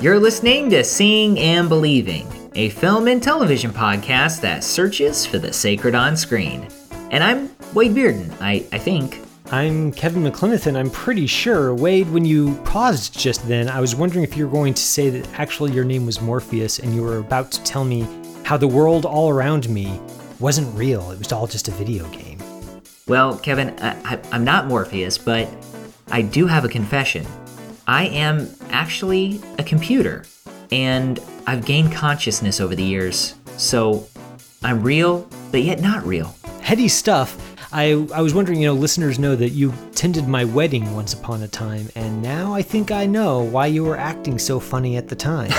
You're listening to Seeing and Believing, a film and television podcast that searches for the sacred on screen. And I'm Wade Bearden, I, I think. I'm Kevin McLenithan, and I'm pretty sure, Wade, when you paused just then, I was wondering if you were going to say that actually your name was Morpheus and you were about to tell me how the world all around me wasn't real. It was all just a video game. Well, Kevin, I, I, I'm not Morpheus, but I do have a confession. I am actually a computer, and I've gained consciousness over the years. So I'm real, but yet not real. Heady stuff. I, I was wondering, you know, listeners know that you tended my wedding once upon a time, and now I think I know why you were acting so funny at the time.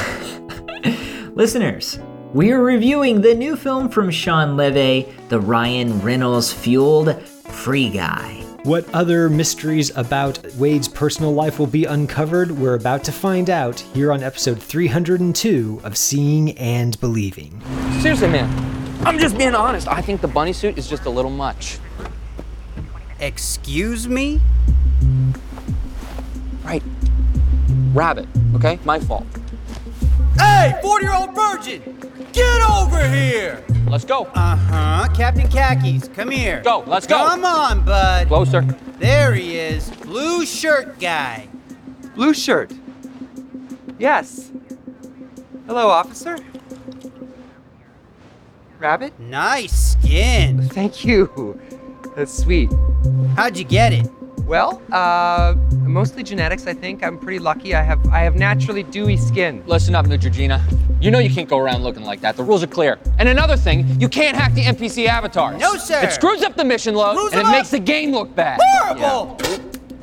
Listeners, we are reviewing the new film from Shawn Levy, the Ryan Reynolds fueled Free Guy. What other mysteries about Wade's personal life will be uncovered? We're about to find out here on episode 302 of Seeing and Believing. Seriously, man. I'm just being honest. I think the bunny suit is just a little much. Excuse me? Right. Rabbit, okay? My fault. Hey, 40 year old virgin! Get over here! Let's go. Uh huh. Captain Khakis, come here. Go, let's go. Come on, bud. Closer. There he is. Blue shirt guy. Blue shirt. Yes. Hello, officer. Rabbit? Nice skin. Thank you. That's sweet. How'd you get it? Well, uh, mostly genetics, I think. I'm pretty lucky. I have I have naturally dewy skin. Listen up, Neutrogena. You know you can't go around looking like that. The rules are clear. And another thing, you can't hack the NPC avatars. No, sir. It screws up the mission load Screws and it them makes up. the game look bad. Horrible!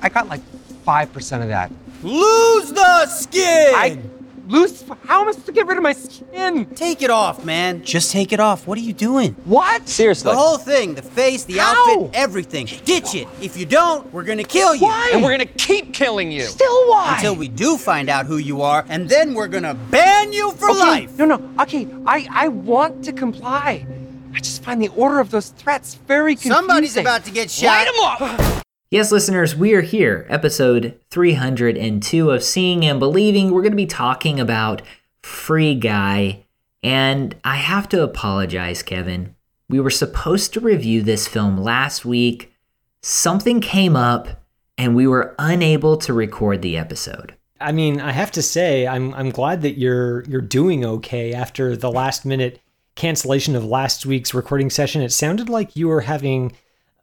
I got like 5% of that. Lose the skin! I lose how am I supposed to get rid of my skin? Take it off, man. Just take it off. What are you doing? What? Seriously. The whole thing, the face, the How? outfit, everything. Ditch it. If you don't, we're gonna kill you. Why? And we're gonna keep killing you. Still why? Until we do find out who you are, and then we're gonna ban you for okay. life. No, no. Okay, I I want to comply. I just find the order of those threats very confusing. Somebody's about to get shot. Light 'em up. Yes, listeners, we are here, episode 302 of Seeing and Believing. We're going to be talking about Free Guy. And I have to apologize, Kevin. We were supposed to review this film last week. Something came up, and we were unable to record the episode. I mean, I have to say, I'm I'm glad that you're you're doing okay after the last minute cancellation of last week's recording session. It sounded like you were having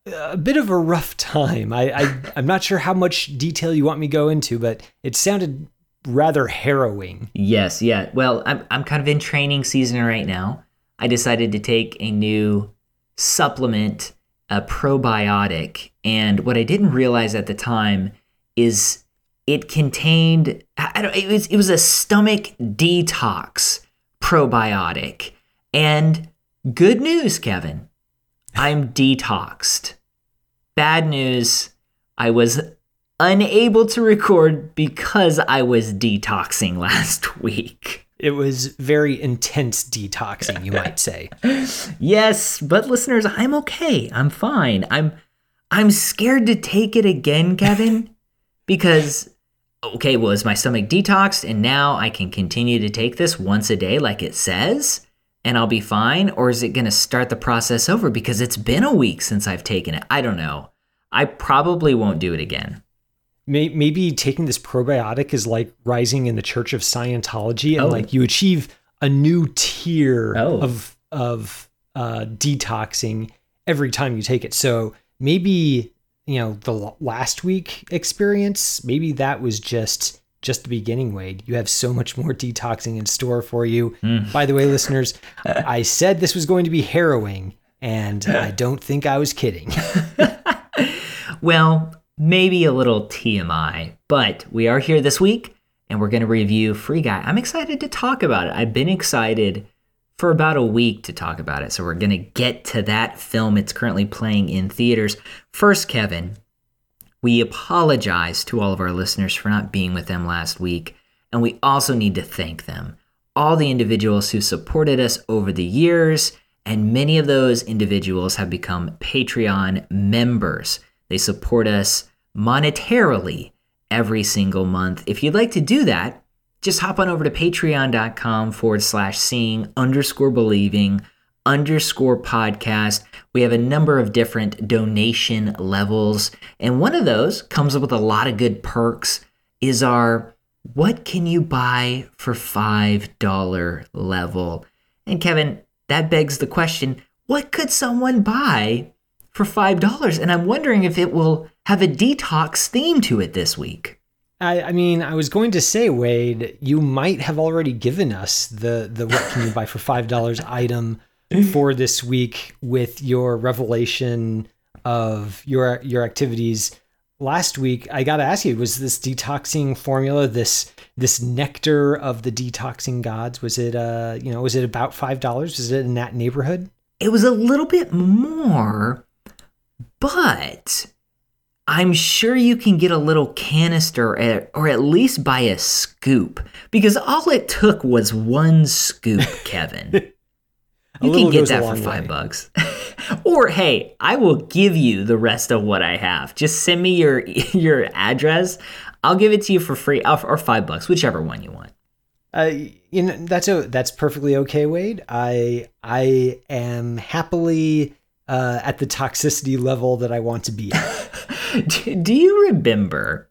a bit of a rough time. I, I I'm not sure how much detail you want me to go into, but it sounded rather harrowing. Yes, yeah. Well, I'm, I'm kind of in training season right now. I decided to take a new supplement, a probiotic. And what I didn't realize at the time is it contained, I don't, it was, it was a stomach detox probiotic. And good news, Kevin, I'm detoxed. Bad news, I was unable to record because I was detoxing last week. It was very intense detoxing, you might say. Yes, but listeners, I'm okay. I'm fine. I'm I'm scared to take it again, Kevin, because okay, well, is my stomach detoxed and now I can continue to take this once a day like it says and I'll be fine or is it going to start the process over because it's been a week since I've taken it? I don't know. I probably won't do it again. Maybe taking this probiotic is like rising in the Church of Scientology, and Oh. like you achieve a new tier Oh. of of uh, detoxing every time you take it. So maybe you know the last week experience. Maybe that was just just the beginning. Wade, you have so much more detoxing in store for you. Hmm. By the way, listeners, I said this was going to be harrowing. And I don't think I was kidding. well, maybe a little TMI, but we are here this week and we're going to review Free Guy. I'm excited to talk about it. I've been excited for about a week to talk about it. So we're going to get to that film. It's currently playing in theaters. First, Kevin, we apologize to all of our listeners for not being with them last week. And we also need to thank them, all the individuals who supported us over the years. And many of those individuals have become Patreon members. They support us monetarily every single month. If you'd like to do that, just hop on over to patreon.com forward slash seeing underscore believing underscore podcast. We have a number of different donation levels. And one of those comes up with a lot of good perks is our what can you buy for $5 level? And Kevin, that begs the question, what could someone buy for $5? And I'm wondering if it will have a detox theme to it this week. I, I, mean, I was going to say, Wade, you might have already given us the the what can you buy for five dollars item for this week with your revelation of your your activities last week. I got to ask you, was this detoxing formula this this nectar of the detoxing gods? Was it uh you know was it about five dollars? Was it in that neighborhood? It was a little bit more, but I'm sure you can get a little canister at, or at least buy a scoop because all it took was one scoop, Kevin. You can get that for five way. bucks. or hey, I will give you the rest of what I have. Just send me your your address. I'll give it to you for free or five bucks, whichever one you want. Uh, you know that's a that's perfectly okay, Wade. I I am happily uh, at the toxicity level that I want to be do, you remember?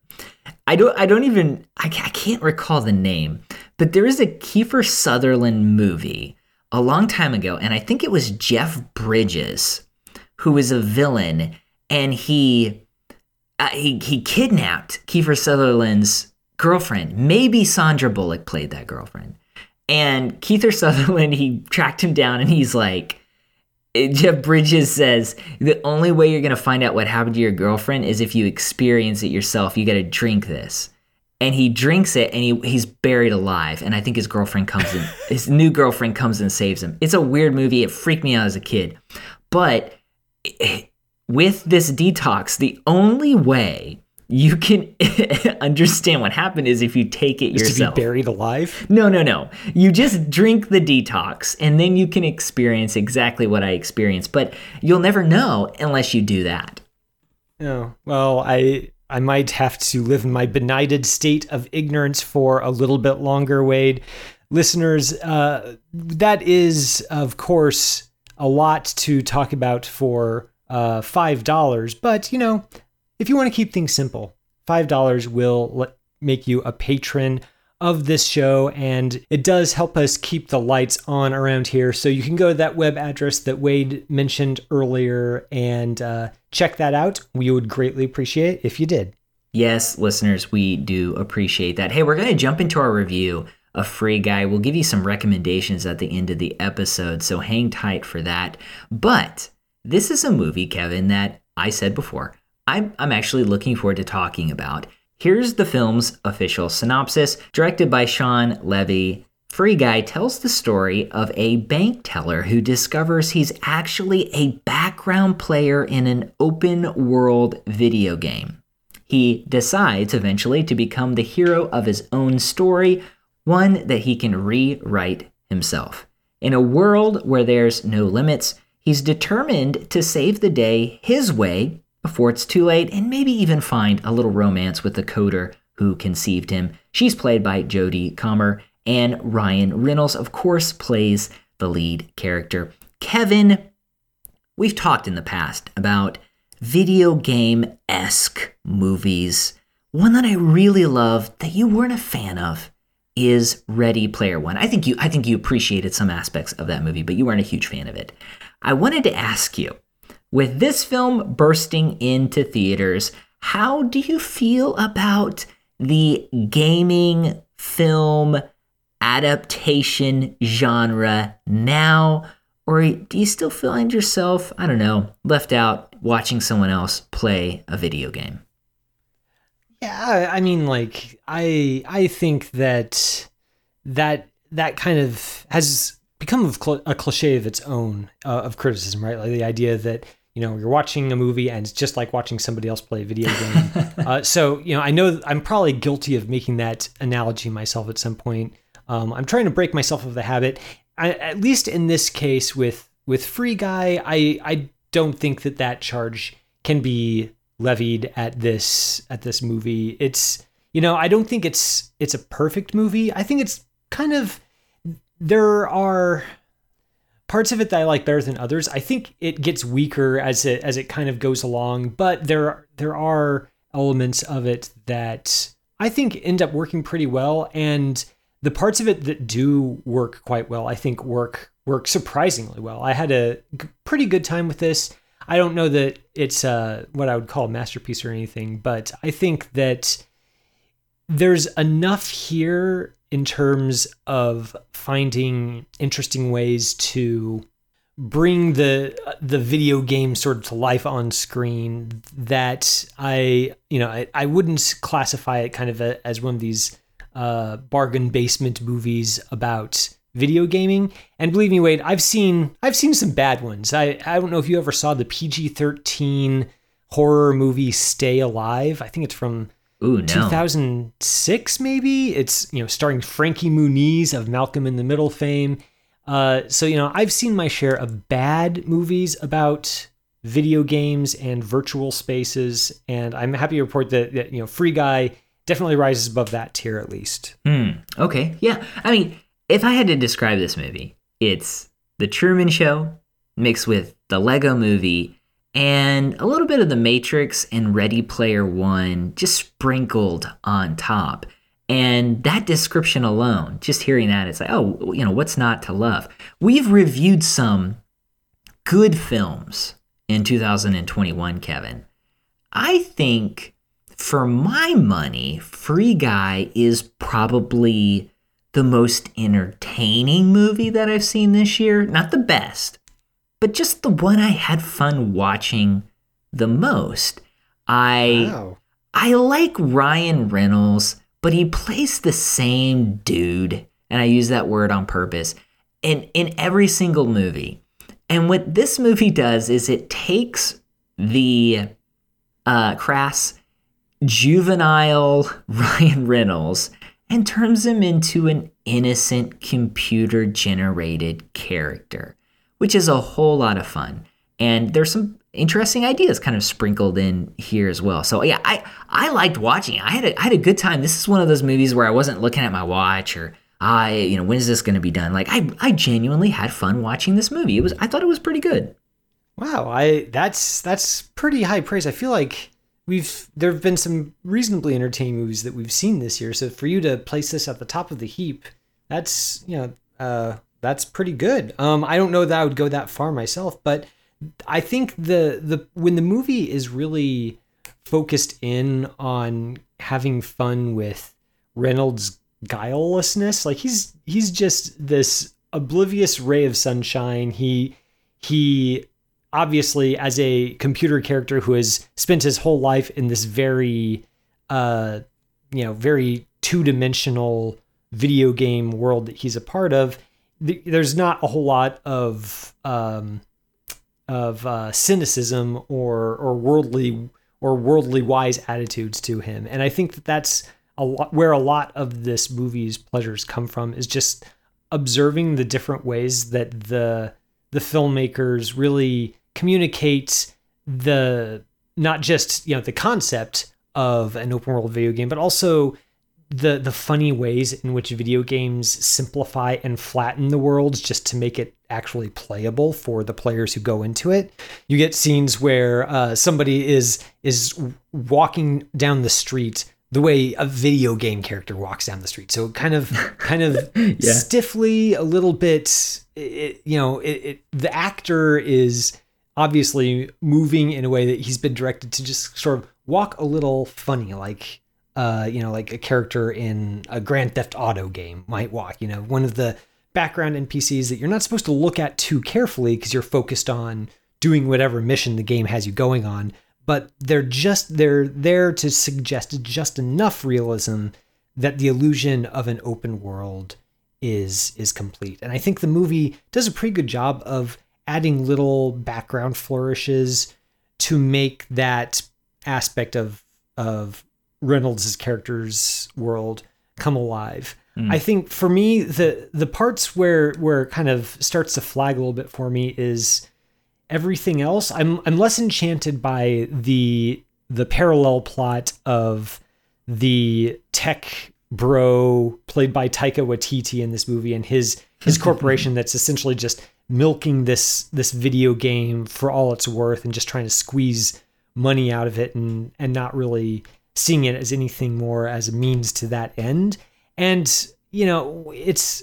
I don't. I don't even. I, I can't recall the name, but there is a Kiefer Sutherland movie a long time ago, and I think it was Jeff Bridges who was a villain, and he uh, he he kidnapped Kiefer Sutherland's girlfriend. Maybe Sandra Bullock played that girlfriend, and Kiefer Sutherland he tracked him down, and he's like Jeff Bridges says the only way you're going to find out what happened to your girlfriend is if you experience it yourself. You got to drink this. And he drinks it and he, he's buried alive. And I think his girlfriend comes in, his new girlfriend comes and saves him. It's a weird movie. It freaked me out as a kid. But with this detox, the only way you can understand what happened is if you take it is yourself. To be buried alive? No, no, no. You just drink the detox, and then you can experience exactly what I experienced. But you'll never know unless you do that. Oh well, I I might have to live in my benighted state of ignorance for a little bit longer, Wade. Listeners, uh, that is of course a lot to talk about for uh, five dollars, but you know if you want to keep things simple, $5 will make you a patron of this show, and it does help us keep the lights on around here. So you can go to that web address that Wade mentioned earlier and uh, check that out. We would greatly appreciate if you did. Yes, listeners, we do appreciate that. Hey, we're going to jump into our review of Free Guy. We'll give you some recommendations at the end of the episode, so hang tight for that. But this is a movie, Kevin, that I said before I'm, I'm actually looking forward to talking about. Here's the film's official synopsis, directed by Shawn Levy. Free Guy tells the story of a bank teller who discovers he's actually a background player in an open world video game. He decides eventually to become the hero of his own story, one that he can rewrite himself. In a world where there's no limits, he's determined to save the day his way before it's too late and maybe even find a little romance with the coder who conceived him. She's played by Jodie Comer, and Ryan Reynolds, of course, plays the lead character. Kevin, we've talked in the past about video game esque movies. One that I really love that you weren't a fan of is Ready Player One. I think you I think you appreciated some aspects of that movie, but you weren't a huge fan of it. I wanted to ask you, with this film bursting into theaters, how do you feel about the gaming film adaptation genre now Or do you still find yourself, I don't know, left out watching someone else play a video game? Yeah, I mean, like I I think that that that kind of has become a cliche of its own uh, of criticism, right? Like the idea that you know you're watching a movie and it's just like watching somebody else play a video game. uh, so you know, I know I'm probably guilty of making that analogy myself at some point. Um, I'm trying to break myself of the habit. I, at least in this case with with Free Guy, I I don't think that that charge can be levied at this at this movie. It's you know I don't think it's it's a perfect movie. I think it's kind of there are parts of it that I like better than others. I think it gets weaker as it as it kind of goes along, but there there are elements of it that I think end up working pretty well and the parts of it that do work quite well, I think work work surprisingly well. I had a g- pretty good time with this. I don't know that it's uh, what I would call a masterpiece or anything, but I think that there's enough here in terms of finding interesting ways to bring the the video game sort of to life on screen that I you know I, I wouldn't classify it kind of a, as one of these uh, bargain basement movies about video gaming. And believe me Wade I've seen I've seen some bad ones. I I don't know if you ever saw the PG-13 horror movie Stay Alive. I think it's from Ooh, no. 2006 maybe it's you know starring frankie muniz of malcolm in the middle fame uh, so you know i've seen my share of bad movies about video games and virtual spaces and i'm happy to report that, that you know free guy definitely rises above that tier at least Hmm. okay yeah i mean if i had to describe this movie it's the truman show mixed with the lego movie and a little bit of the Matrix and Ready Player One just sprinkled on top. And that description alone, just hearing that, it's like, oh, you know, what's not to love? We've reviewed some good films in 2021, Kevin. I think for my money, Free Guy is probably the most entertaining movie that I've seen this year. Not the best, but just the one I had fun watching the most. I wow. I like Ryan Reynolds, but he plays the same dude, and I use that word on purpose, in in every single movie. And what this movie does is it takes the uh, crass, juvenile Ryan Reynolds and turns him into an innocent computer generated character which is a whole lot of fun. And there's some interesting ideas kind of sprinkled in here as well. So yeah, I I liked watching. I had a, I had a good time. This is one of those movies where I wasn't looking at my watch or I you know when is this going to be done? Like I I genuinely had fun watching this movie. It was I thought it was pretty good. Wow, I that's that's pretty high praise. I feel like we've there have been some reasonably entertaining movies that we've seen this year. So for you to place this at the top of the heap, that's you know uh, that's pretty good. Um, I don't know that I would go that far myself, but I think the the when the movie is really focused in on having fun with Reynolds' guilelessness, like he's he's just this oblivious ray of sunshine. He he obviously as a computer character who has spent his whole life in this very uh you know very two-dimensional video game world that he's a part of there's not a whole lot of um, of uh, cynicism or or worldly or worldly wise attitudes to him, and I think that that's a lot where a lot of this movie's pleasures come from is just observing the different ways that the the filmmakers really communicate the not just you know the concept of an open world video game, but also the the funny ways in which video games simplify and flatten the worlds just to make it actually playable for the players who go into it. You get scenes where uh, somebody is is walking down the street the way a video game character walks down the street. So kind of kind of yeah. stiffly, a little bit. It, you know, it, it, the actor is obviously moving in a way that he's been directed to just sort of walk a little funny, like uh, you know, like a character in a Grand Theft Auto game might walk. You know, one of the background NPCs that you're not supposed to look at too carefully because you're focused on doing whatever mission the game has you going on. But they're just they're there to suggest just enough realism that the illusion of an open world is is complete. And I think the movie does a pretty good job of adding little background flourishes to make that aspect of of Reynolds' character's world come alive. Mm. I think for me the the parts where where it kind of starts to flag a little bit for me is everything else. I'm I'm less enchanted by the the parallel plot of the tech bro played by Taika Waititi in this movie and his his corporation that's essentially just milking this this video game for all it's worth and just trying to squeeze money out of it and and not really seeing it as anything more as a means to that end. And, you know, it's,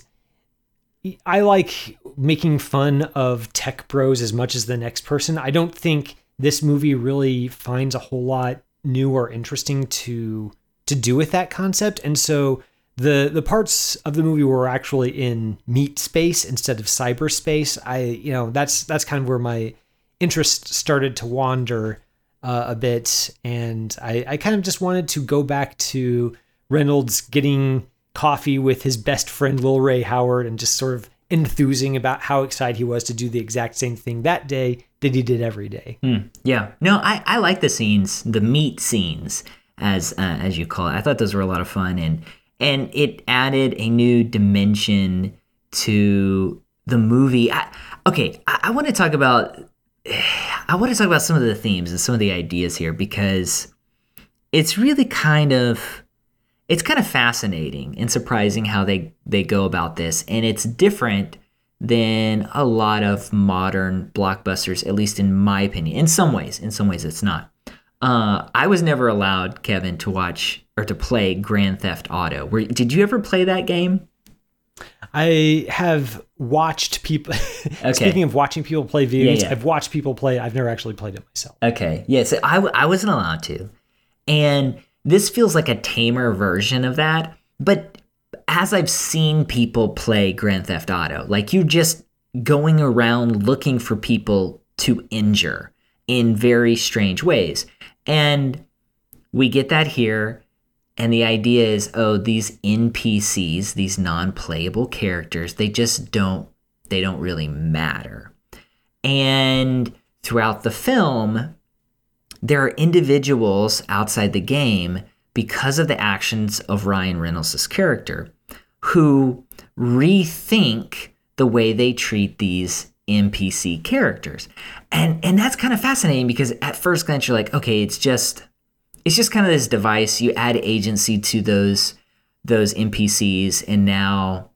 I like making fun of tech bros as much as the next person. I don't think this movie really finds a whole lot new or interesting to to do with that concept. And so the the parts of the movie were actually in meat space instead of cyberspace. I you know that's that's kind of where my interest started to wander uh, a bit, and I, I kind of just wanted to go back to Reynolds getting coffee with his best friend Lil Rel Howery and just sort of enthusing about how excited he was to do the exact same thing that day that he did every day. Hmm. yeah, no, I, I like the scenes, the meat scenes, as uh, as you call it. I thought those were a lot of fun, and and it added a new dimension to the movie. I, okay, I, I want to talk about. I want to talk about some of the themes and some of the ideas here because it's really kind of it's kind of fascinating and surprising how they they go about this. And it's different than a lot of modern blockbusters at least in my opinion. In some ways in some ways it's not. Uh, i was never allowed kevin to watch or to play grand theft auto. Were, did you ever play that game I have watched people. Okay. speaking of watching people play video games, yeah, yeah. I've watched people play. I've never actually played it myself. Okay, yeah, so I, I wasn't allowed to, and this feels like a tamer version of that. But as I've seen people play Grand Theft Auto, like you're just going around looking for people to injure in very strange ways. And we get that here. And the idea is oh, these NPCs, these non playable characters, they just don't, they don't really matter. And throughout the film, there are individuals outside the game because of the actions of Ryan Reynolds' character who rethink the way they treat these NPC characters. And and that's kind of fascinating because at first glance you're like, okay, it's just it's just kind of this device. You add agency to those those NPCs and now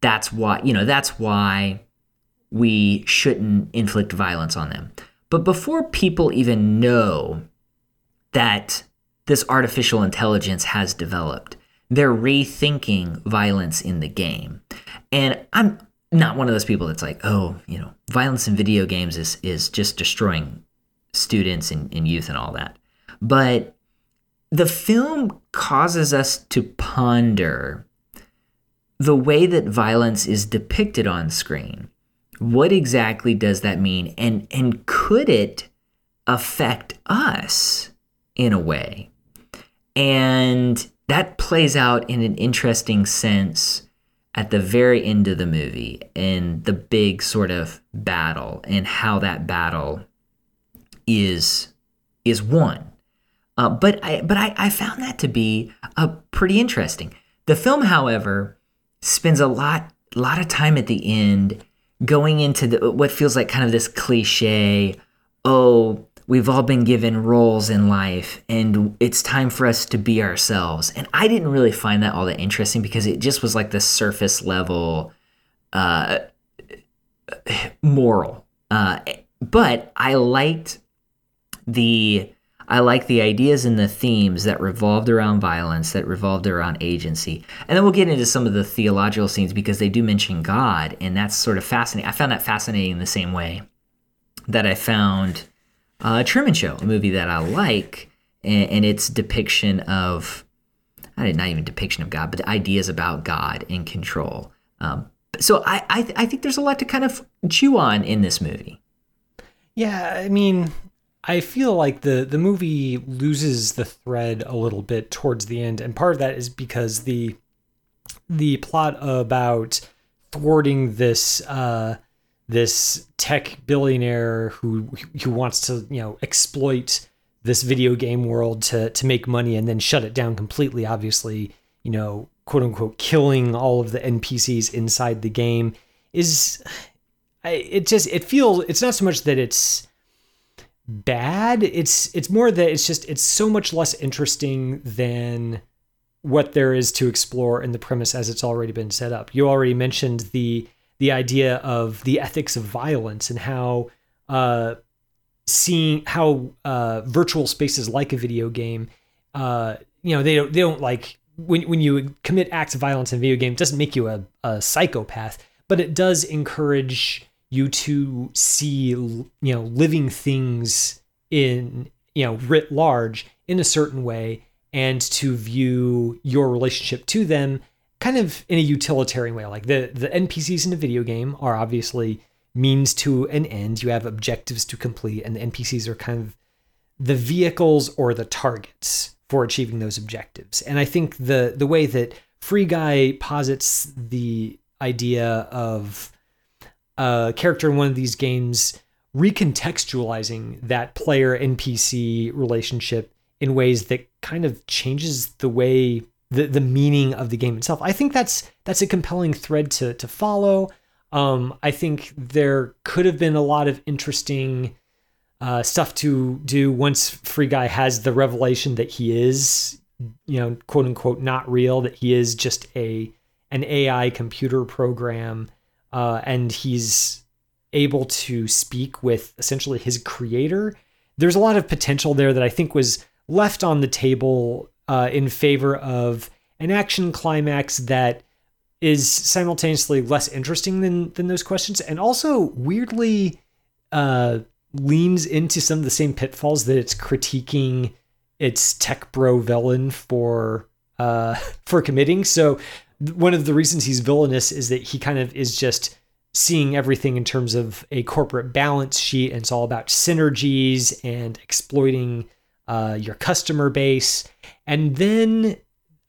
that's why, you know, that's why we shouldn't inflict violence on them. But before people even know that this artificial intelligence has developed, they're rethinking violence in the game. And I'm not one of those people that's like, oh, you know, violence in video games is is just destroying students and, and youth and all that. But the film causes us to ponder the way that violence is depicted on screen what exactly does that mean? And, and could it affect us in a way? And that plays out in an interesting sense at the very end of the movie in the big sort of battle and how that battle is is won. Uh, but I but I, I found that to be uh, pretty interesting. The film, however, spends a lot lot of time at the end going into the, what feels like kind of this cliche oh we've all been given roles in life and it's time for us to be ourselves and i didn't really find that all that interesting because it just was like the surface level uh, moral uh, but i liked the I like the ideas and the themes that revolved around violence, that revolved around agency. And then we'll get into some of the theological scenes because they do mention God, and that's sort of fascinating. I found that fascinating in the same way that I found uh, Truman Show, a movie that I like, and, and its depiction of, I not even depiction of God, but the ideas about God and control. Um, So I I, th- I think there's a lot to kind of chew on in this movie. Yeah, I mean, I feel like the the movie loses the thread a little bit towards the end, and part of that is because the the plot about thwarting this uh, this tech billionaire who who wants to you know exploit this video game world to to make money and then shut it down completely. Obviously, you know, quote unquote, killing all of the NPCs inside the game is. It just it feels it's not so much that it's bad. It's it's more that it's just it's so much less interesting than what there is to explore in the premise as it's already been set up. You already mentioned the the idea of the ethics of violence and how uh seeing how uh virtual spaces like a video game uh you know they don't they don't like when when you commit acts of violence in video game doesn't make you a, a psychopath but it does encourage you to see you know living things in you know writ large in a certain way and to view your relationship to them kind of in a utilitarian way. Like the the npcs in a video game are obviously means to an end. You have objectives to complete and the npcs are kind of the vehicles or the targets for achieving those objectives. And i think the the way that free guy posits the idea of a character in one of these games recontextualizing that player NPC relationship in ways that kind of changes the way the, the meaning of the game itself. I think that's that's a compelling thread to to follow. Um, I think there could have been a lot of interesting uh, stuff to do once Free Guy has the revelation that he is, you know, quote unquote, not real, that he is just a an AI computer program uh, and he's able to speak with essentially his creator. There's a lot of potential there that I think was left on the table uh, in favor of an action climax that is simultaneously less interesting than than those questions, and also weirdly uh, leans into some of the same pitfalls that it's critiquing its tech bro villain for uh, for committing. So one of the reasons he's villainous is that he kind of is just seeing everything in terms of a corporate balance sheet and it's all about synergies and exploiting uh, your customer base. And then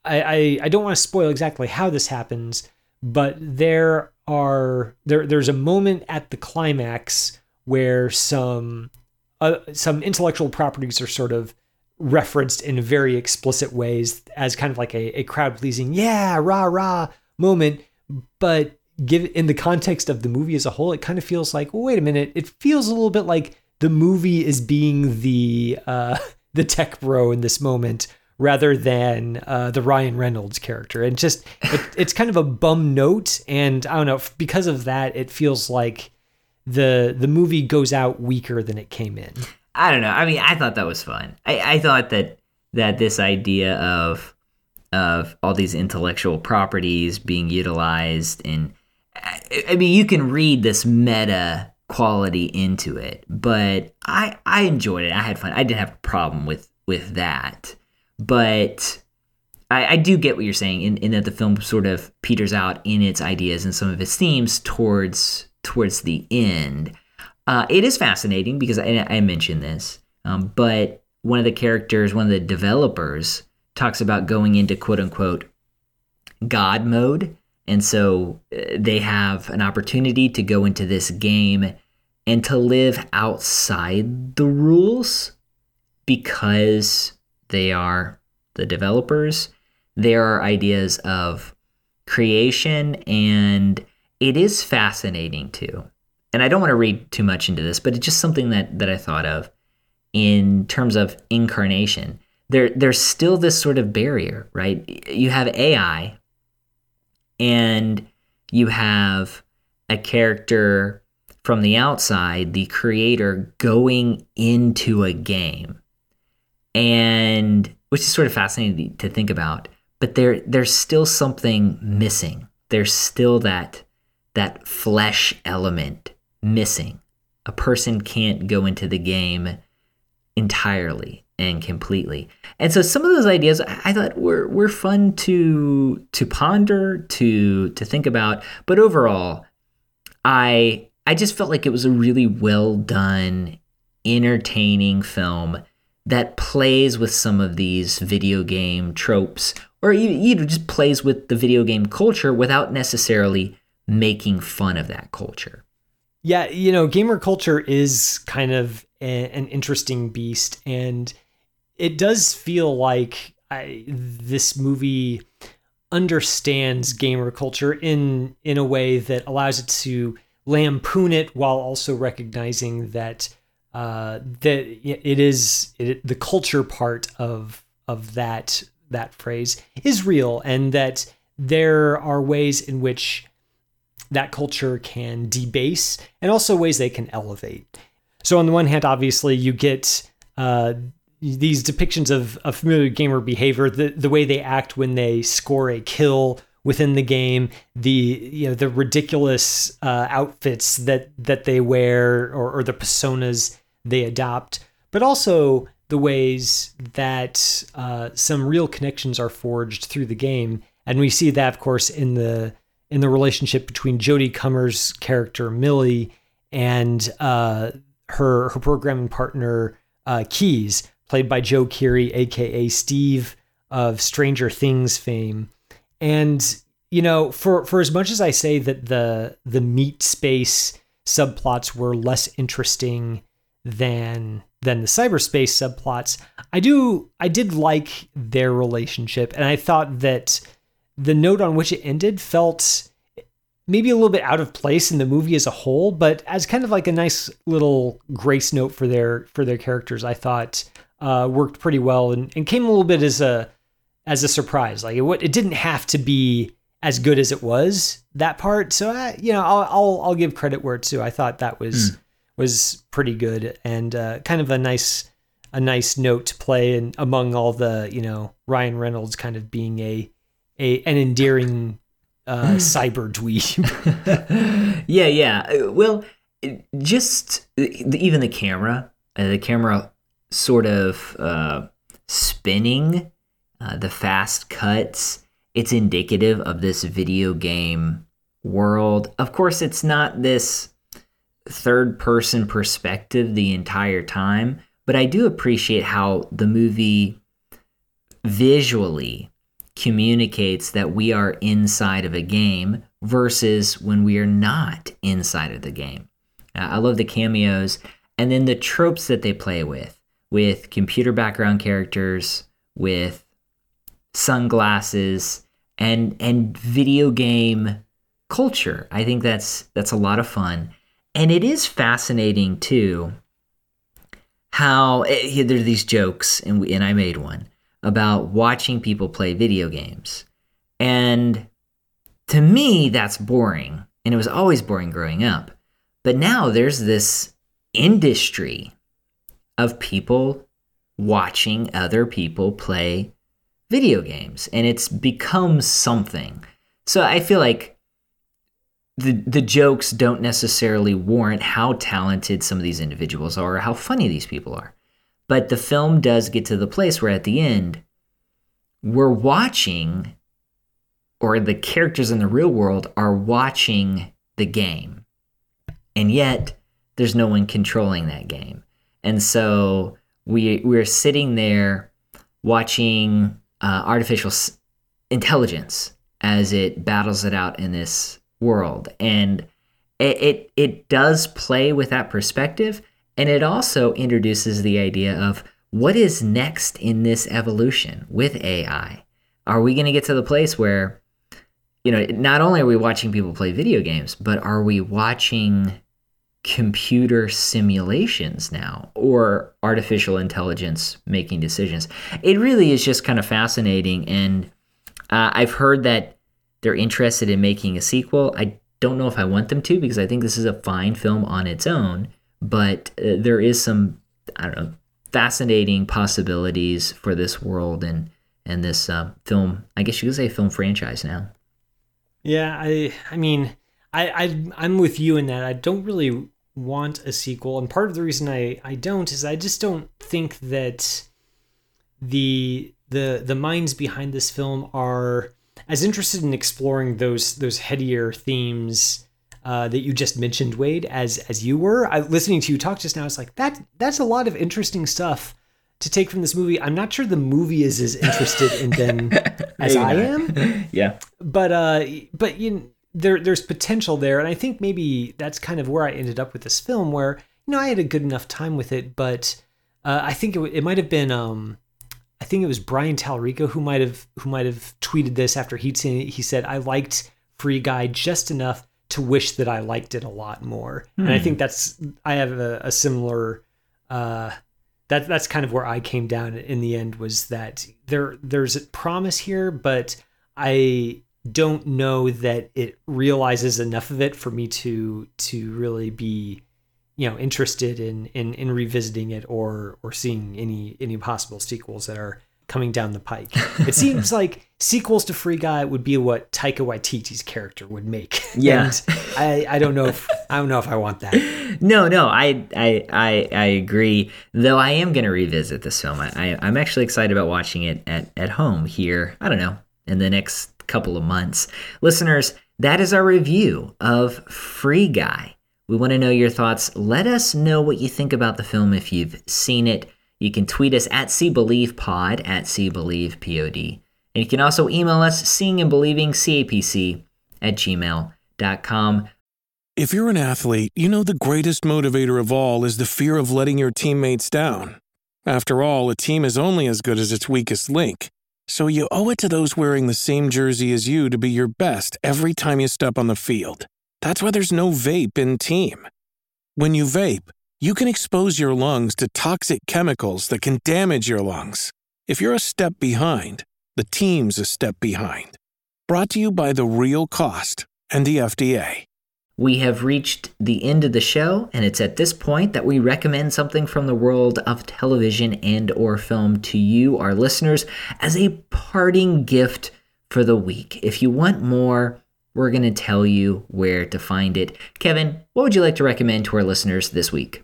I, I, I don't want to spoil exactly how this happens but there are there there's a moment at the climax where some uh, some intellectual properties are sort of referenced in very explicit ways as kind of like a, a crowd pleasing, yeah, rah, rah moment. But give in the context of the movie as a whole, it kind of feels like, well, wait a minute, it feels a little bit like the movie is being the uh, the tech bro in this moment rather than uh, the Ryan Reynolds character. And just it, it's kind of a bum note, and I don't know because of that, it feels like the the movie goes out weaker than it came in. I don't know. I mean, I thought that was fun. I, I thought that that this idea of of all these intellectual properties being utilized and I, I mean, you can read this meta quality into it, but I I enjoyed it. I had fun. I didn't have a problem with with that, but I, I do get what you're saying in, in that the film sort of peters out in its ideas and some of its themes towards towards the end. Uh, it is fascinating because I, I mentioned this, um, but one of the characters, one of the developers, talks about going into quote unquote God mode. And so uh, they have an opportunity to go into this game and to live outside the rules because they are the developers. There are ideas of creation, and it is fascinating too and I don't want to read too much into this, but it's just something that that I thought of in terms of incarnation. There there's still this sort of barrier, right? You have AI and you have a character from the outside, the creator going into a game. And which is sort of fascinating to think about, but there there's still something missing. There's still that that flesh element missing. A person can't go into the game entirely. and completely. And so some of those ideas I thought were were fun to to ponder, to to think about. But overall, I I just felt like it was a really well done, entertaining film that plays with some of these video game tropes or even just plays with the video game culture without necessarily making fun of that culture. Yeah, you know, gamer culture is kind of a, an interesting beast, and it does feel like I, this movie understands gamer culture in in a way that allows it to lampoon it while also recognizing that uh, that it is it, the culture part of of that that phrase is real, and that there are ways in which that culture can debase, and also ways they can elevate. So on the one hand, obviously, you get uh, these depictions of, of familiar gamer behavior, the the way they act when they score a kill within the game, the you know the ridiculous uh, outfits that that they wear or, or the personas they adopt, but also the ways that uh, some real connections are forged through the game, and we see that, of course, in the in the relationship between Jodie Comer's character Millie and uh, her her programming partner uh, Keyes, played by Joe Keery, aka Steve of Stranger Things fame. And you know, for for as much as I say that the the meat space subplots were less interesting than than the cyberspace subplots, I do I did like their relationship, and I thought that the note on which it ended felt maybe a little bit out of place in the movie as a whole, but as kind of like a nice little grace note for their for their characters, I thought uh, worked pretty well and, and came a little bit as a as a surprise. Like it, it didn't have to be as good as it was that part. So I, you know, I'll, I'll I'll give credit where it's due. I thought that was mm. was pretty good and uh, kind of a nice a nice note to play and among all the you know Ryan Reynolds kind of being a a an endearing uh, cyber dweeb. yeah, yeah. Well, just even the camera, uh, the camera sort of uh, spinning, uh, the fast cuts. It's indicative of this video game world. Of course, it's not this third person perspective the entire time, but I do appreciate how the movie visually communicates that we are inside of a game versus when we are not inside of the game. Uh, I love the cameos and then the tropes that they play with, with computer background characters, with sunglasses, and and video game culture. I think that's that's a lot of fun, and it is fascinating too. How eh, there are these jokes, and we, and I made one about watching people play video games. And to me, that's boring. And it was always boring growing up. But now there's this industry of people watching other people play video games. And it's become something. So I feel like the, the jokes don't necessarily warrant how talented some of these individuals are or how funny these people are. But the film does get to the place where at the end, we're watching, or the characters in the real world are watching the game. And yet, there's no one controlling that game. And so we, we're sitting there watching uh, artificial intelligence as it battles it out in this world. And it, it, it does play with that perspective and it also introduces the idea of what is next in this evolution with AI? Are we going to get to the place where, you know, not only are we watching people play video games, but are we watching computer simulations now or artificial intelligence making decisions? It really is just kind of fascinating. And uh, I've heard that they're interested in making a sequel. I don't know if I want them to because I think this is a fine film on its own but uh, there is some I don't know fascinating possibilities for this world and and this uh, film. I guess you could say film franchise now. Yeah, I I mean I, I I'm with you in that I don't really want a sequel, and part of the reason I I don't is I just don't think that the the the minds behind this film are as interested in exploring those those headier themes uh, that you just mentioned, Wade, as as you were. I, listening to you talk just now, it's like that that's a lot of interesting stuff to take from this movie. I'm not sure the movie is as interested in them as I am. Yeah. But uh, but you know, there there's potential there, and I think maybe that's kind of where I ended up with this film, where you know I had a good enough time with it, but uh, I think it, it might have been um, I think it was Brian Tallerico who might have who might have tweeted this after he'd seen it. He said, "I liked Free Guy just enough to wish that I liked it a lot more." And I think that's I have a, a similar. Uh, that that's kind of where I came down in the end was that there there's a promise here, but I don't know that it realizes enough of it for me to to really be you know interested in in in revisiting it or or seeing any any possible sequels that are coming down the pike. It seems like sequels to Free Guy would be what Taika Waititi's character would make. Yeah. and I I don't know if I don't know if I want that. No, no, I, I, I, I agree. Though I am going to revisit this film. I, I, I'm actually excited about watching it at, at home here. I don't know in the next couple of months. Listeners, that is our review of Free Guy. We want to know your thoughts. Let us know what you think about the film if you've seen it. You can tweet us at SeeBelievePod at SeeBelievePod. And you can also email us seeing and believing CAPC at gmail.com. If you're an athlete, you know the greatest motivator of all is the fear of letting your teammates down. After all, a team is only as good as its weakest link. So you owe it to those wearing the same jersey as you to be your best every time you step on the field. That's why there's no vape in team. When you vape, you can expose your lungs to toxic chemicals that can damage your lungs. If you're a step behind, the team's a step behind. Brought to you by The Real Cost and the FDA. We have reached the end of the show, and it's at this point that we recommend something from the world of television and or film to you, our listeners, as a parting gift for the week. If you want more, we're going to tell you where to find it. Kevin, what would you like to recommend to our listeners this week?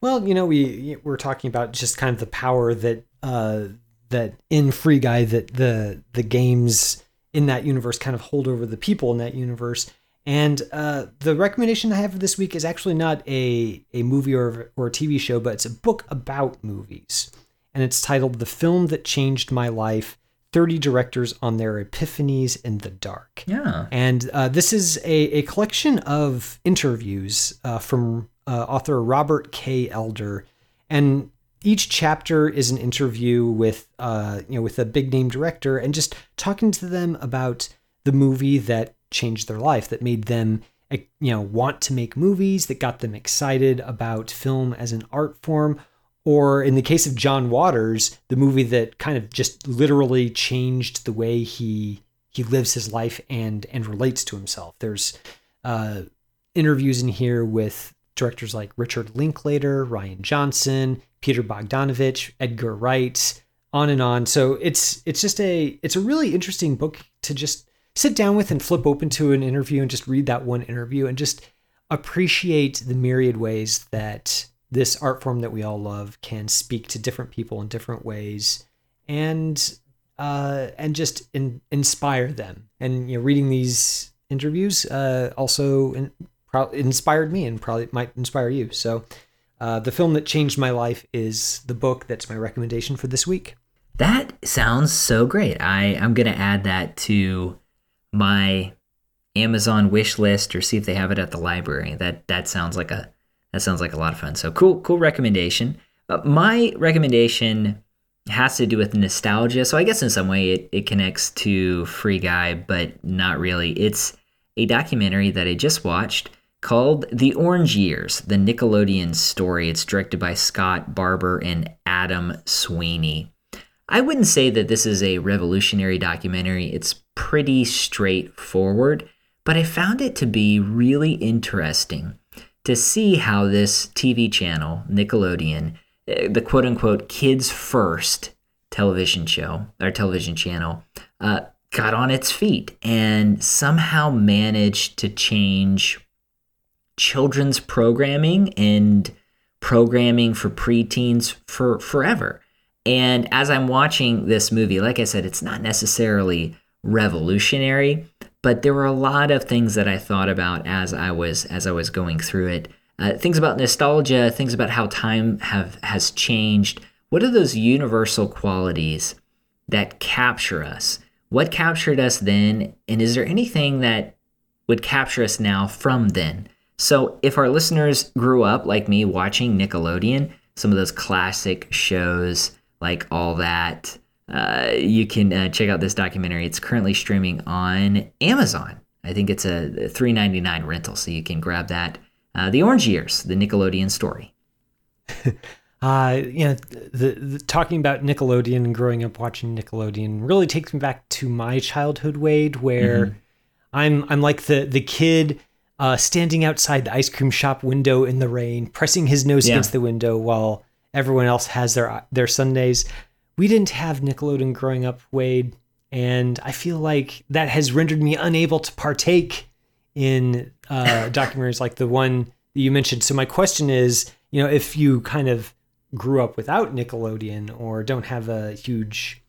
Well, you know, we we're talking about just kind of the power that uh, that in Free Guy that the the games in that universe kind of hold over the people in that universe. And uh, the recommendation I have for this week is actually not a a movie or or a TV show, but it's a book about movies, and it's titled "The Film That Changed My Life." 30 directors on their epiphanies in the dark. Yeah. And uh, this is a, a collection of interviews uh, from uh, author Robert K. Elder. And each chapter is an interview with, uh, you know, with a big name director and just talking to them about the movie that changed their life, that made them, eh, you know, want to make movies, that got them excited about film as an art form, or in the case of John Waters, the movie that kind of just literally changed the way he he lives his life and and relates to himself. There's uh, interviews in here with directors like Richard Linklater, Rian Johnson, Peter Bogdanovich, Edgar Wright, on and on. So it's it's just a it's a really interesting book to just sit down with and flip open to an interview and just read that one interview and just appreciate the myriad ways that this art form that we all love can speak to different people in different ways and uh, and just in, inspire them. And you know, reading these interviews uh, also in, pro- inspired me and probably might inspire you. So, uh, the film that changed my life is the book that's my recommendation for this week. That sounds so great. I, I'm going to add that to my Amazon wish list or see if they have it at the library. That that sounds like a that sounds like a lot of fun. So cool, cool recommendation. Uh, my recommendation has to do with nostalgia. So I guess in some way it, it connects to Free Guy, but not really. It's a documentary that I just watched called The Orange Years, the Nickelodeon story. It's directed by Scott Barber and Adam Sweeney. I wouldn't say that this is a revolutionary documentary. It's pretty straightforward, but I found it to be really interesting to see how this TV channel, Nickelodeon, eh, the quote unquote kids first television show or television channel, uh, got on its feet and somehow managed to change children's programming and programming for preteens for forever. And as I'm watching this movie, like I said, it's not necessarily revolutionary, but there were a lot of things that I thought about as I was as I was going through it. Uh, things about nostalgia, things about how time have has changed. What are those universal qualities that capture us? What captured us then, and is there anything that would capture us now from then? So, if our listeners grew up like me watching Nickelodeon, some of those classic shows like All That, uh, you can uh, check out this documentary. It's currently streaming on Amazon. I think it's a $3.99 rental, so you can grab that. Uh, the Orange Years, the Nickelodeon story. uh, you know, the, the, talking about Nickelodeon and growing up watching Nickelodeon really takes me back to my childhood, Wade, where mm-hmm. I'm I'm like the the kid uh, standing outside the ice cream shop window in the rain, pressing his nose yeah. against the window while everyone else has their their sundaes. we didn't have Nickelodeon growing up, Wade, and I feel like that has rendered me unable to partake in uh, documentaries like the one that you mentioned. So my question is, you know, if you kind of grew up without Nickelodeon or don't have a huge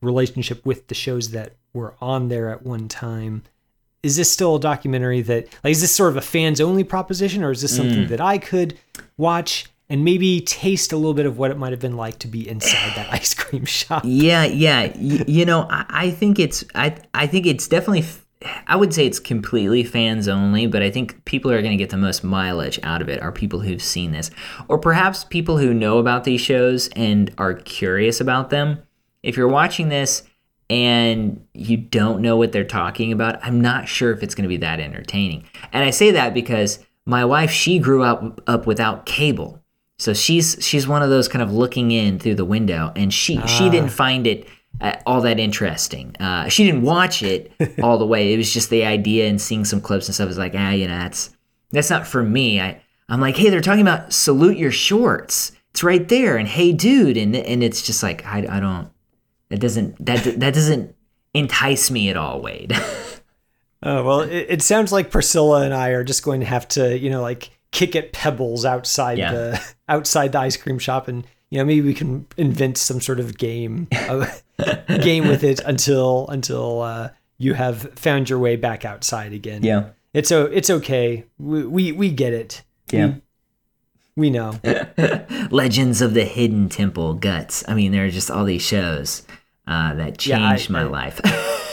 relationship with the shows that were on there at one time, is this still a documentary that like is this sort of a fans only proposition or is this something mm. that I could watch and maybe taste a little bit of what it might have been like to be inside that ice cream shop. Yeah, yeah. Y- you know, I-, I think it's I I think it's definitely I would say it's completely fans only, but I think people are going to get the most mileage out of it are people who've seen this, or perhaps people who know about these shows and are curious about them. If you're watching this and you don't know what they're talking about, I'm not sure if it's going to be that entertaining. And I say that because my wife, she grew up up without cable. So she's she's one of those kind of looking in through the window, and she ah. she didn't find it uh, all that interesting. Uh, she didn't watch it all the way. It was just the idea and seeing some clips and stuff. is like, ah, you know, that's that's not for me. I I'm like, hey, they're talking about salute your shorts. It's right there, and hey, dude, and and it's just like I I don't. That doesn't that that doesn't entice me at all, Wade. oh well, it, it sounds like Priscilla and I are just going to have to, you know, like kick at pebbles outside yeah. the outside the ice cream shop and you know maybe we can invent some sort of game uh, game with it until until uh, you have found your way back outside again. Yeah. It's o- it's okay. We we, we get it. Yeah. we, we know. Legends of the hidden temple guts. I mean there are just all these shows uh, that changed yeah, I, my I, life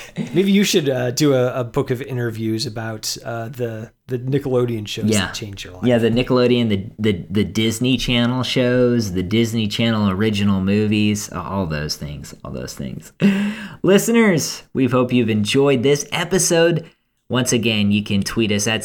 Maybe you should uh, do a, a, book of interviews about uh, the the Nickelodeon shows yeah. that changed your life. Yeah, the Nickelodeon, the, the the Disney Channel shows, the Disney Channel original movies, all those things, all those things. Listeners, we hope you've enjoyed this episode. Once again, you can tweet us at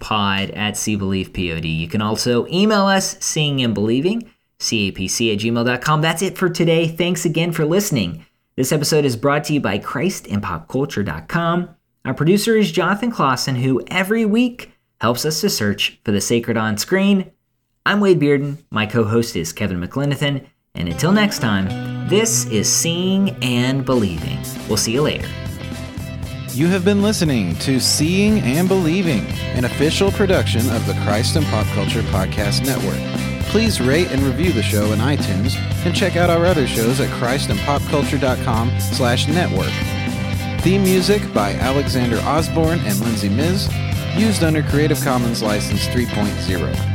Pod at Pod. You can also email us, seeing and believing, capc at gmail.com. That's it for today. Thanks again for listening. This episode is brought to you by ChristandPopCulture.com. Our producer is Jonathan Clausen, who every week helps us to search for the sacred on screen. I'm Wade Bearden. My co host is Kevin McLenithan. And until next time, this is Seeing and Believing. We'll see you later. You have been listening to Seeing and Believing, an official production of the Christ and Pop Culture Podcast Network please rate and review the show in iTunes and check out our other shows at christandpopculture.com slash network. Theme music by Alexander Osborne and Lindsay Miz, used under Creative Commons License 3.0.